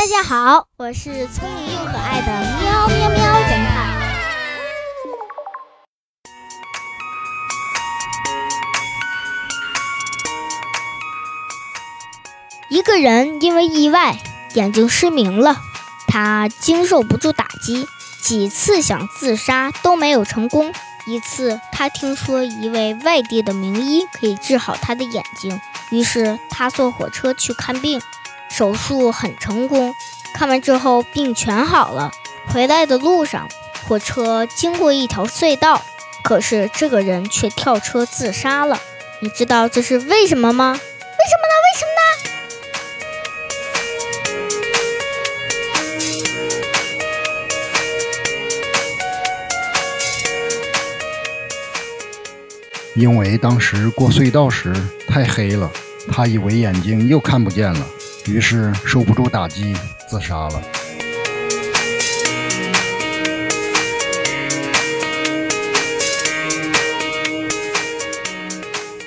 大家好，我是聪明又可爱的喵喵喵侦探。一个人因为意外眼睛失明了，他经受不住打击，几次想自杀都没有成功。一次，他听说一位外地的名医可以治好他的眼睛，于是他坐火车去看病，手术很成功。看完之后，病全好了。回来的路上，火车经过一条隧道，可是这个人却跳车自杀了。你知道这是为什么吗？为什么呢？为什么呢？因为当时过隧道时太黑了，他以为眼睛又看不见了，于是受不住打击自杀了。